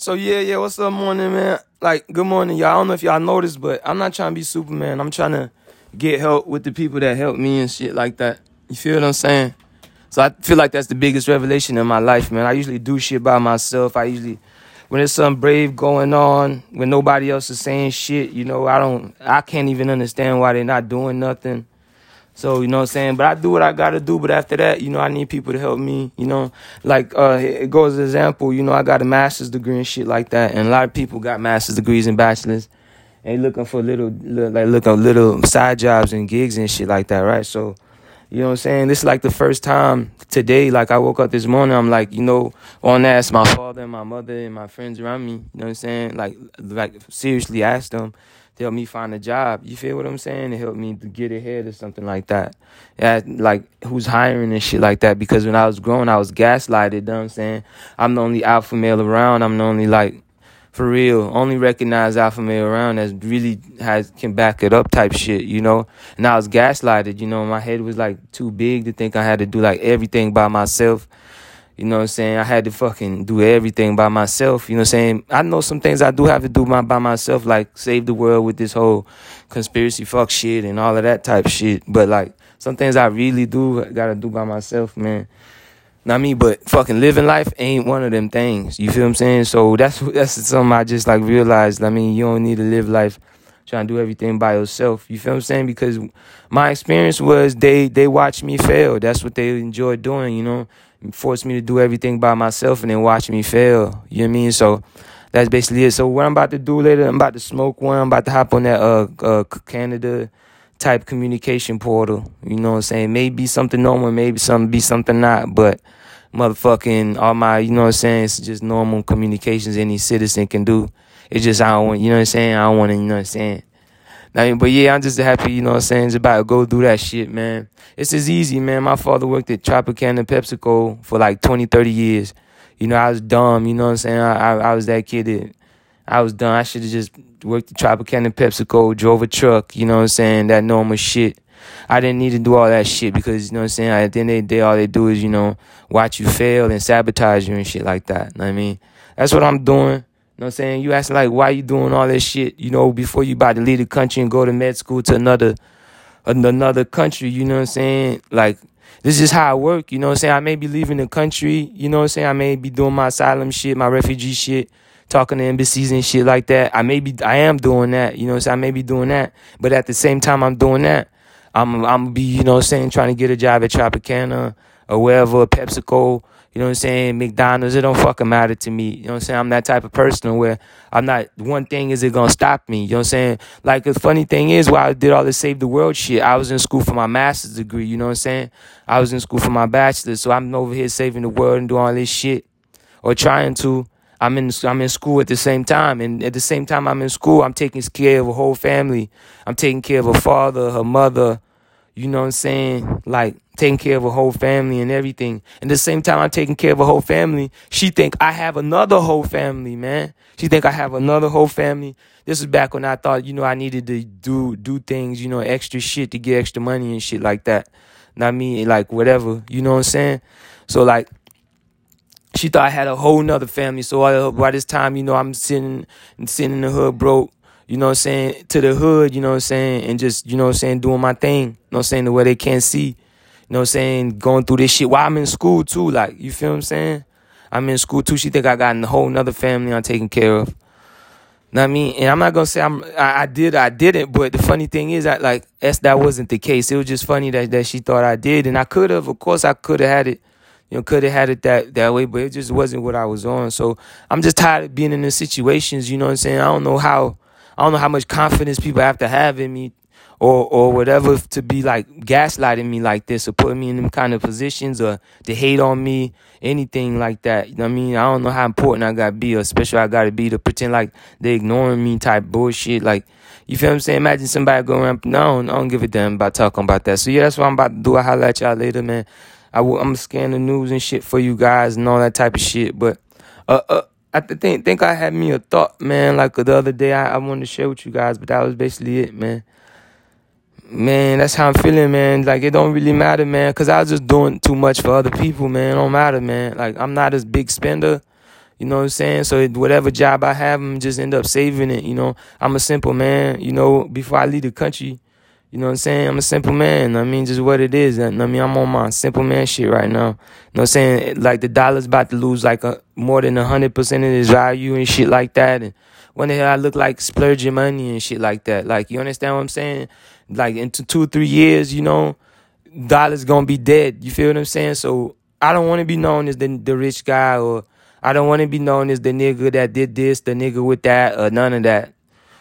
So yeah, yeah, what's up, morning, man? Like, good morning, y'all. I don't know if y'all noticed, but I'm not trying to be Superman. I'm trying to get help with the people that help me and shit like that. You feel what I'm saying? So I feel like that's the biggest revelation in my life, man. I usually do shit by myself. I usually, when there's something brave going on, when nobody else is saying shit, you know, I don't, I can't even understand why they're not doing nothing. So, you know what I'm saying? But I do what I gotta do. But after that, you know, I need people to help me, you know. Like, uh, it goes as example, you know, I got a master's degree and shit like that. And a lot of people got master's degrees and bachelor's. And looking for little, like, looking little side jobs and gigs and shit like that, right? So, you know what I'm saying? This is like the first time today, like I woke up this morning, I'm like, you know, on ask my father and my mother and my friends around me, you know what I'm saying? Like, like seriously ask them to help me find a job. You feel what I'm saying? To help me to get ahead or something like that. Yeah, like who's hiring and shit like that. Because when I was growing, I was gaslighted. You know what I'm saying? I'm the only alpha male around. I'm the only like for real, only recognized alpha male around that really has can back it up type shit, you know. And I was gaslighted, you know. My head was like too big to think I had to do like everything by myself you know what I'm saying? I had to fucking do everything by myself. You know what I'm saying? I know some things I do have to do my, by myself, like save the world with this whole conspiracy fuck shit and all of that type shit. But like some things I really do gotta do by myself, man. Not me, but fucking living life ain't one of them things. You feel what I'm saying? So that's that's something I just like realized. I mean, you don't need to live life trying to do everything by yourself. You feel what I'm saying? Because my experience was they they watched me fail. That's what they enjoy doing, you know forced me to do everything by myself and then watch me fail. You know what I mean? So that's basically it. So what I'm about to do later, I'm about to smoke one. I'm about to hop on that uh, uh Canada type communication portal. You know what I'm saying? Maybe something normal, maybe something be something not, but motherfucking all my, you know what I'm saying? It's just normal communications any citizen can do. It's just I don't want, you know what I'm saying? I don't want to, you know what I'm saying? But yeah, I'm just happy, you know what I'm saying? It's about to go through that shit, man. It's as easy, man. My father worked at Tropicana PepsiCo for like 20, 30 years. You know, I was dumb, you know what I'm saying? I, I, I was that kid that I was dumb. I should have just worked at Tropicana PepsiCo, drove a truck, you know what I'm saying? That normal shit. I didn't need to do all that shit because, you know what I'm saying? At the end of the day, all they do is, you know, watch you fail and sabotage you and shit like that. You know I mean? That's what I'm doing know what I'm saying? You asking like why you doing all this shit, you know, before you about to leave the country and go to med school to another another country, you know what I'm saying? Like this is how I work, you know what I'm saying? I may be leaving the country, you know what I'm saying? I may be doing my asylum shit, my refugee shit, talking to embassies and shit like that. I may be I am doing that, you know what I'm saying? I may be doing that. But at the same time I'm doing that, I'm I'm be, you know what I'm saying, trying to get a job at Tropicana or wherever, PepsiCo, you know what I'm saying? McDonald's, it don't fucking matter to me. You know what I'm saying? I'm that type of person where I'm not, one thing is it gonna stop me. You know what I'm saying? Like, the funny thing is, while I did all this save the world shit, I was in school for my master's degree. You know what I'm saying? I was in school for my bachelor's. So I'm over here saving the world and doing all this shit or trying to. I'm in I'm in school at the same time, and at the same time I'm in school, I'm taking care of a whole family. I'm taking care of a father, her mother, you know what I'm saying? Like taking care of a whole family and everything. And the same time I'm taking care of a whole family, she think I have another whole family, man. She think I have another whole family. This is back when I thought, you know, I needed to do do things, you know, extra shit to get extra money and shit like that. Not me, like whatever. You know what I'm saying? So like she thought I had a whole nother family. So by this time, you know, I'm sitting sitting in the hood broke you know what I'm saying, to the hood, you know what I'm saying, and just, you know what I'm saying, doing my thing, you know what I'm saying, the way they can't see, you know what I'm saying, going through this shit while I'm in school too, like, you feel what I'm saying? I'm in school too. She think I got a whole nother family I'm taking care of. Know what I mean? And I'm not gonna say I'm I, I did I didn't, but the funny thing is that like that's that wasn't the case. It was just funny that, that she thought I did. And I could have, of course I could have had it, you know, could have had it that that way, but it just wasn't what I was on. So I'm just tired of being in the situations, you know what I'm saying? I don't know how I don't know how much confidence people have to have in me or or whatever to be like gaslighting me like this or putting me in them kind of positions or to hate on me, anything like that. You know what I mean? I don't know how important I gotta be or special I gotta be to pretend like they ignoring me type bullshit. Like you feel what I'm saying? Imagine somebody going around, no, I don't give a damn about talking about that. So yeah, that's what I'm about to do. I'll holler at y'all later, man. I will, I'm scan the news and shit for you guys and all that type of shit. But uh, uh I think think I had me a thought, man, like the other day I, I wanted to share with you guys, but that was basically it, man. Man, that's how I'm feeling, man. Like it don't really matter, man, cause I was just doing too much for other people, man. It don't matter, man. Like I'm not as big spender. You know what I'm saying? So whatever job I have, I'm just end up saving it. You know, I'm a simple man. You know, before I leave the country, you know what I'm saying? I'm a simple man. I mean, just what it is. I mean, I'm on my simple man shit right now. You know what I'm saying? Like the dollar's about to lose like a, more than hundred percent of its value and shit like that. And when the hell I look like splurging money and shit like that? Like, you understand what I'm saying? Like in two, three years, you know, dollar's gonna be dead. You feel what I'm saying? So I don't want to be known as the the rich guy or I don't want to be known as the nigga that did this, the nigga with that, or none of that.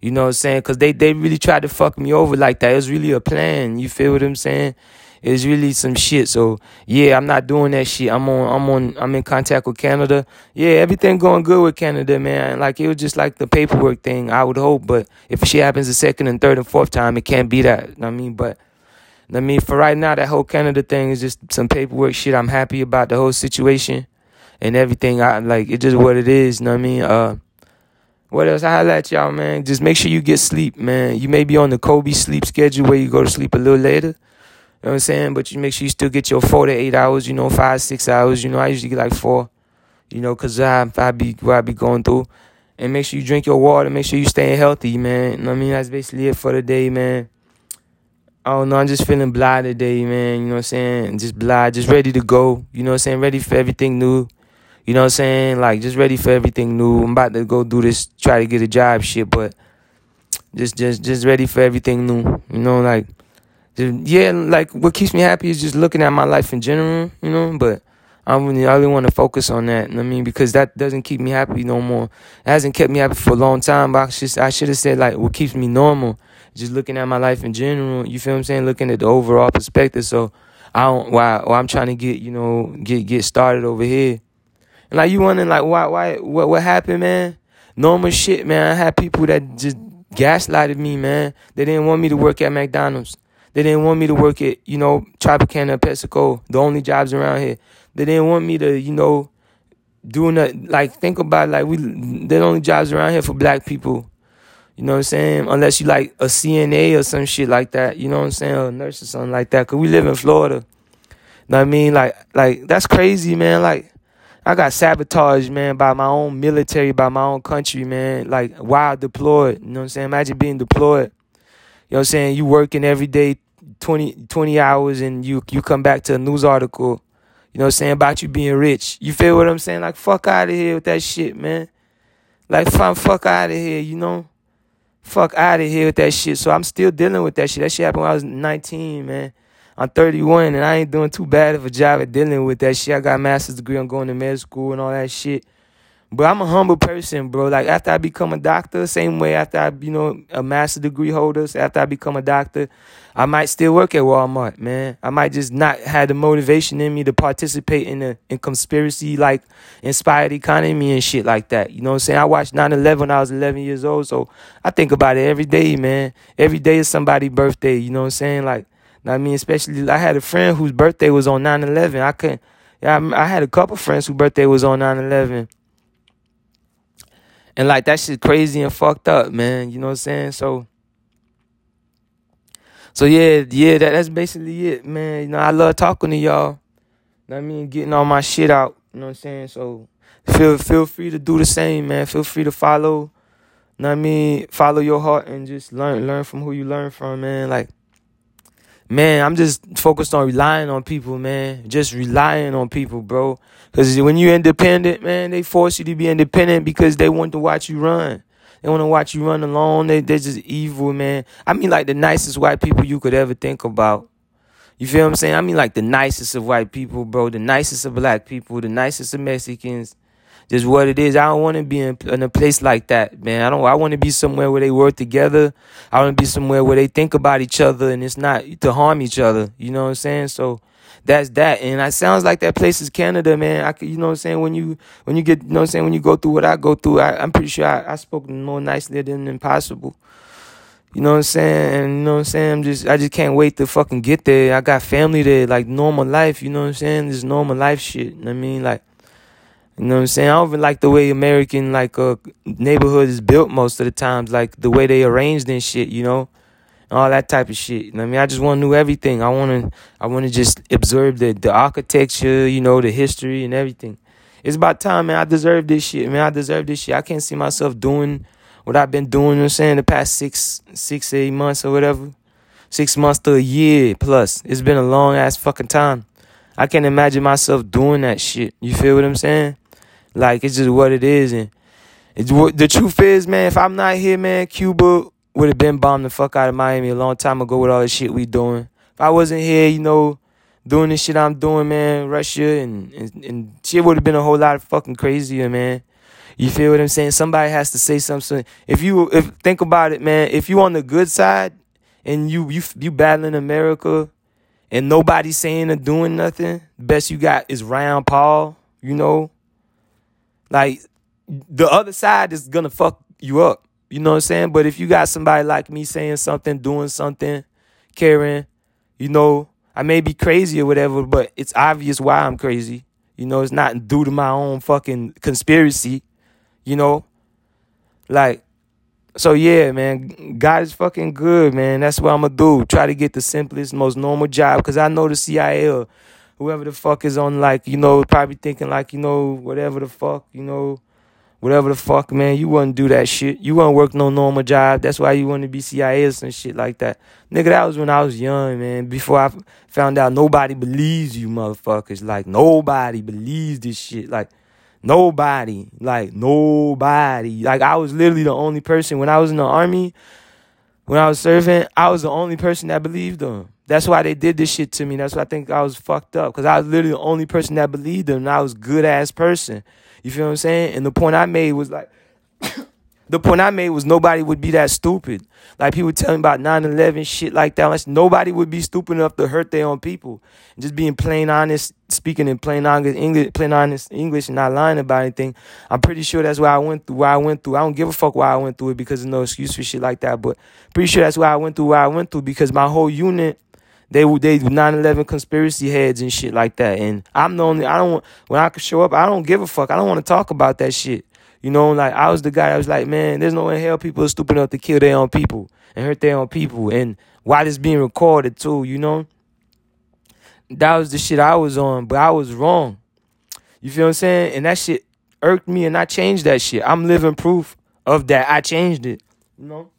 You know what I'm saying? Because they, they really tried to fuck me over like that. It was really a plan. You feel what I'm saying? It's really some shit. So yeah, I'm not doing that shit. I'm on I'm on I'm in contact with Canada. Yeah, everything going good with Canada, man. Like it was just like the paperwork thing, I would hope. But if shit happens the second and third and fourth time, it can't be that. I mean, but I mean for right now that whole Canada thing is just some paperwork shit. I'm happy about the whole situation and everything. I like it just what it is, you know what I mean? Uh what else I highlight y'all, man? Just make sure you get sleep, man. You may be on the Kobe sleep schedule where you go to sleep a little later. You know what I'm saying? But you make sure you still get your four to eight hours, you know, five, six hours. You know, I usually get like four, you know, because I, I be what I be going through. And make sure you drink your water. Make sure you staying healthy, man. You know I mean? That's basically it for the day, man. I don't know. I'm just feeling blah today, man. You know what I'm saying? Just blah, just ready to go. You know what I'm saying? Ready for everything new. You know what I'm saying? Like just ready for everything new. I'm about to go do this, try to get a job shit, but just just just ready for everything new. You know, like just, yeah, like what keeps me happy is just looking at my life in general, you know, but I really, I really want to focus on that. I mean, because that doesn't keep me happy no more. It hasn't kept me happy for a long time. But I should, I should have said like what keeps me normal. Just looking at my life in general. You feel I'm saying? Looking at the overall perspective. So I don't. Why? Well, I'm trying to get you know get get started over here. And like you wondering like why why what what happened, man? Normal shit, man. I had people that just gaslighted me, man. They didn't want me to work at McDonald's. They didn't want me to work at, you know, Tropicana, PepsiCo, the only jobs around here. They didn't want me to, you know, doing that. Like, think about like we, they're the only jobs around here for black people. You know what I'm saying? Unless you like a CNA or some shit like that. You know what I'm saying? Or a nurse or something like that. Cause we live in Florida. You know what I mean? Like, like that's crazy, man. Like, I got sabotaged, man, by my own military, by my own country, man. Like while deployed. You know what I'm saying? Imagine being deployed. You know what I'm saying? You working every day 20, 20 hours and you you come back to a news article, you know what I'm saying, about you being rich. You feel what I'm saying? Like fuck out of here with that shit, man. Like fuck fuck out of here, you know? Fuck out of here with that shit. So I'm still dealing with that shit. That shit happened when I was 19, man. I'm 31 and I ain't doing too bad of a job at dealing with that shit. I got a master's degree. I'm going to med school and all that shit. But I'm a humble person, bro. Like after I become a doctor, same way after I, you know, a master degree holder, so after I become a doctor, I might still work at Walmart, man. I might just not have the motivation in me to participate in a in conspiracy like inspired economy and shit like that. You know what I'm saying? I watched 9/11 when I was 11 years old, so I think about it every day, man. Every day is somebody's birthday. You know what I'm saying? Like I mean, especially I had a friend whose birthday was on 9/11. I couldn't. Yeah, I, I had a couple friends whose birthday was on 9/11. And like that shit crazy and fucked up, man. You know what I'm saying? So So yeah, yeah, that, that's basically it, man. You know, I love talking to y'all. You know I mean, getting all my shit out. You know what I'm saying? So feel feel free to do the same, man. Feel free to follow. You know what I mean? Follow your heart and just learn learn from who you learn from, man. Like man, I'm just focused on relying on people, man. Just relying on people, bro. Because when you're independent, man, they force you to be independent because they want to watch you run. They want to watch you run alone. They, they're just evil, man. I mean, like the nicest white people you could ever think about. You feel what I'm saying? I mean, like the nicest of white people, bro. The nicest of black people. The nicest of Mexicans just what it is. I don't want to be in, in, a place like that, man. I don't. I want to be somewhere where they work together. I want to be somewhere where they think about each other and it's not to harm each other. You know what I'm saying? So that's that. And it sounds like that place is Canada, man. I you know what I'm saying? When you when you get, you know what I'm saying? When you go through what I go through, I, am pretty sure I, I spoke more nicely than impossible. You know what I'm saying? And you know what I'm saying? I'm just I just can't wait to fucking get there. I got family there, like normal life, you know what I'm saying? This normal life shit. I mean, like you know what I'm saying? I don't even like the way American like uh neighborhood is built most of the times, like the way they arranged and shit, you know, all that type of shit. You know I mean, I just want to know everything. I want to, I want to just observe the the architecture, you know, the history and everything. it's about time, man. I deserve this shit, man. I deserve this shit. I can't see myself doing what I've been doing, you know I'm saying, the past six, six, eight months or whatever. Six months to a year plus. It's been a long ass fucking time. I can't imagine myself doing that shit. You feel what I'm saying? Like it's just what it is, and it's what the truth is, man. If I'm not here, man, Cuba would have been bombed the fuck out of Miami a long time ago with all the shit we doing. If I wasn't here, you know, doing the shit I'm doing, man, Russia and and, and shit would have been a whole lot fucking crazier, man. You feel what I'm saying? Somebody has to say something. If you if think about it, man, if you on the good side and you you you battling America and nobody saying or doing nothing, the best you got is Rand Paul, you know? Like the other side is gonna fuck you up. You know what I'm saying? But if you got somebody like me saying something, doing something, caring, you know, I may be crazy or whatever, but it's obvious why I'm crazy. You know, it's not due to my own fucking conspiracy, you know? Like, so yeah, man, God is fucking good, man. That's what I'm gonna do. Try to get the simplest, most normal job, cause I know the or whoever the fuck is on, like, you know, probably thinking like, you know, whatever the fuck, you know, whatever the fuck, man. You wouldn't do that shit. You wouldn't work no normal job. That's why you want to be CIA or some shit like that, nigga. That was when I was young, man. Before I found out nobody believes you, motherfuckers. Like nobody believes this shit. Like Nobody, like nobody. Like I was literally the only person when I was in the army, when I was serving, I was the only person that believed them. That's why they did this shit to me. That's why I think I was fucked up. Cause I was literally the only person that believed them. And I was good ass person. You feel what I'm saying? And the point I made was like the point I made was nobody would be that stupid. Like people telling about 9-11, shit like that. Like, nobody would be stupid enough to hurt their own people. And just being plain honest, speaking in plain honest English, plain honest English and not lying about anything. I'm pretty sure that's why I went through why I went through. I don't give a fuck why I went through it because there's no excuse for shit like that. But pretty sure that's why I went through why I went through because my whole unit they they 9/11 conspiracy heads and shit like that. And I'm the only I don't when I could show up, I don't give a fuck. I don't want to talk about that shit. You know, like I was the guy I was like, man, there's no way in hell people are stupid enough to kill their own people and hurt their own people. And while it's being recorded too, you know? That was the shit I was on, but I was wrong. You feel what I'm saying? And that shit irked me and I changed that shit. I'm living proof of that. I changed it. You know?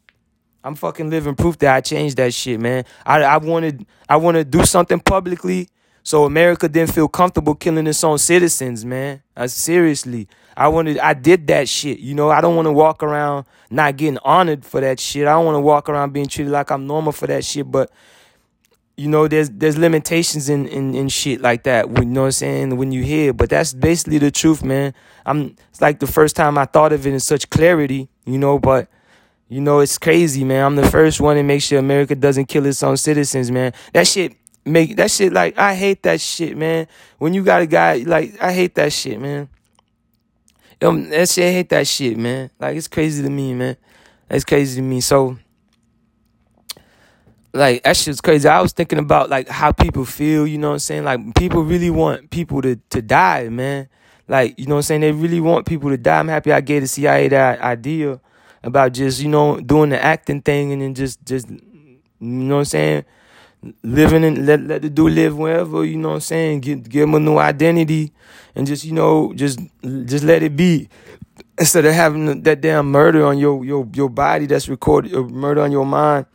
I'm fucking living proof that I changed that shit, man. I I wanted I want to do something publicly so America didn't feel comfortable killing its own citizens, man. Uh, seriously. I wanted I did that shit. You know, I don't want to walk around not getting honored for that shit. I don't want to walk around being treated like I'm normal for that shit, but you know, there's there's limitations in, in, in shit like that. You know what I'm saying? When you hear, but that's basically the truth, man. I'm it's like the first time I thought of it in such clarity, you know, but you know, it's crazy, man. I'm the first one to make sure America doesn't kill its own citizens, man. That shit make that shit like I hate that shit, man. When you got a guy like I hate that shit, man. Um, that shit I hate that shit, man. Like it's crazy to me, man. It's crazy to me. So like that shit's crazy. I was thinking about like how people feel, you know what I'm saying? Like people really want people to to die, man. Like, you know what I'm saying? They really want people to die. I'm happy I gave the CIA that idea about just, you know, doing the acting thing and then just just you know what I'm saying? living and let let the dude live wherever, you know what I'm saying? Give give him a new identity and just, you know, just just let it be. Instead of having that damn murder on your your your body that's recorded, or murder on your mind,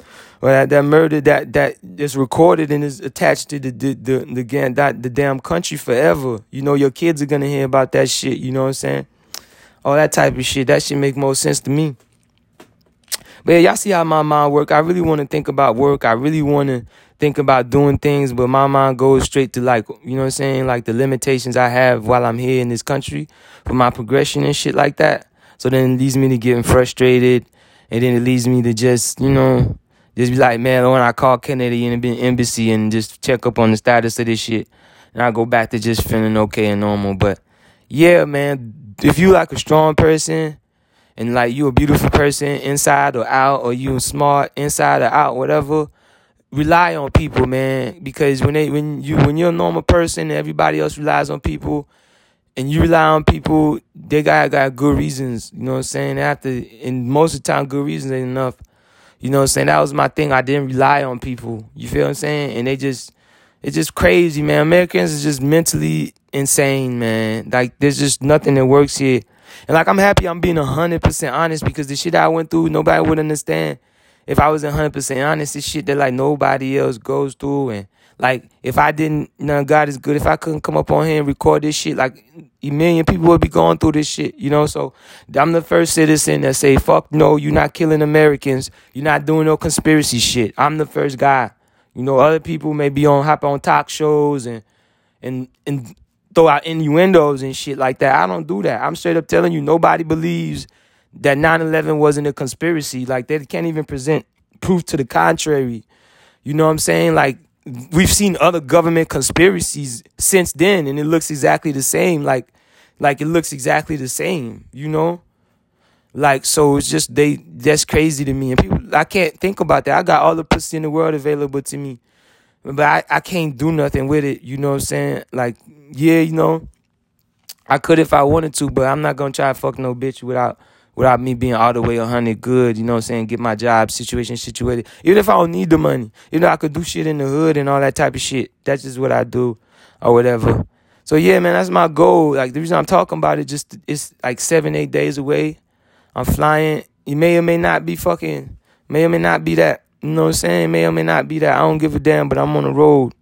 or that, that murder that that is recorded and is attached to the the the, the, the, the damn country forever. You know, your kids are gonna hear about that shit. You know what I'm saying? All that type of shit. That shit make more sense to me. But yeah, y'all see how my mind work. I really want to think about work. I really want to think about doing things, but my mind goes straight to like, you know what I'm saying? Like the limitations I have while I'm here in this country for my progression and shit like that. So then it leads me to getting frustrated. And then it leads me to just, you know, just be like, man, when I call Canada and the embassy and just check up on the status of this shit. And I go back to just feeling okay and normal. But yeah, man, if you like a strong person and like you a beautiful person inside or out, or you smart inside or out, whatever, rely on people, man, because when they when you when you're a normal person and everybody else relies on people and you rely on people, they got got good reasons, you know what I'm saying? After and most of the time good reasons ain't enough. You know what I'm saying? That was my thing. I didn't rely on people. You feel what I'm saying? And they just it's just crazy, man. Americans is just mentally insane, man. Like there's just nothing that works here. And like I'm happy I'm being hundred percent honest because the shit I went through, nobody would understand if I was hundred percent honest. It's shit that like nobody else goes through and like if I didn't, you know, God is good. If I couldn't come up on here and record this shit, like a million people would be going through this shit, you know. So I'm the first citizen that say, "Fuck no, you're not killing Americans. You're not doing no conspiracy shit." I'm the first guy. You know, other people may be on hop on talk shows and and and throw out innuendos and shit like that. I don't do that. I'm straight up telling you, nobody believes that 9/11 wasn't a conspiracy. Like they can't even present proof to the contrary. You know what I'm saying? Like we've seen other government conspiracies since then and it looks exactly the same like like it looks exactly the same you know like so it's just they that's crazy to me and people i can't think about that i got all the pussy in the world available to me but i, I can't do nothing with it you know what i'm saying like yeah you know i could if i wanted to but i'm not gonna try to fuck no bitch without without me being all the way 100 good, you know what I'm saying? Get my job situation situated. Even if I don't need the money, you know, I could do shit in the hood and all that type of shit. That's just what I do or whatever. So yeah, man, that's my goal. Like the reason I'm talking about it, just it's like seven, eight days away. I'm flying. You may or may not be fucking, may or may not be that. You know what I'm saying? May or may not be that. I don't give a damn, but I'm on the road.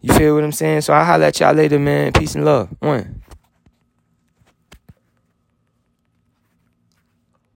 You feel what I'm saying? So I'll holler at y'all later, man. Peace and love. One.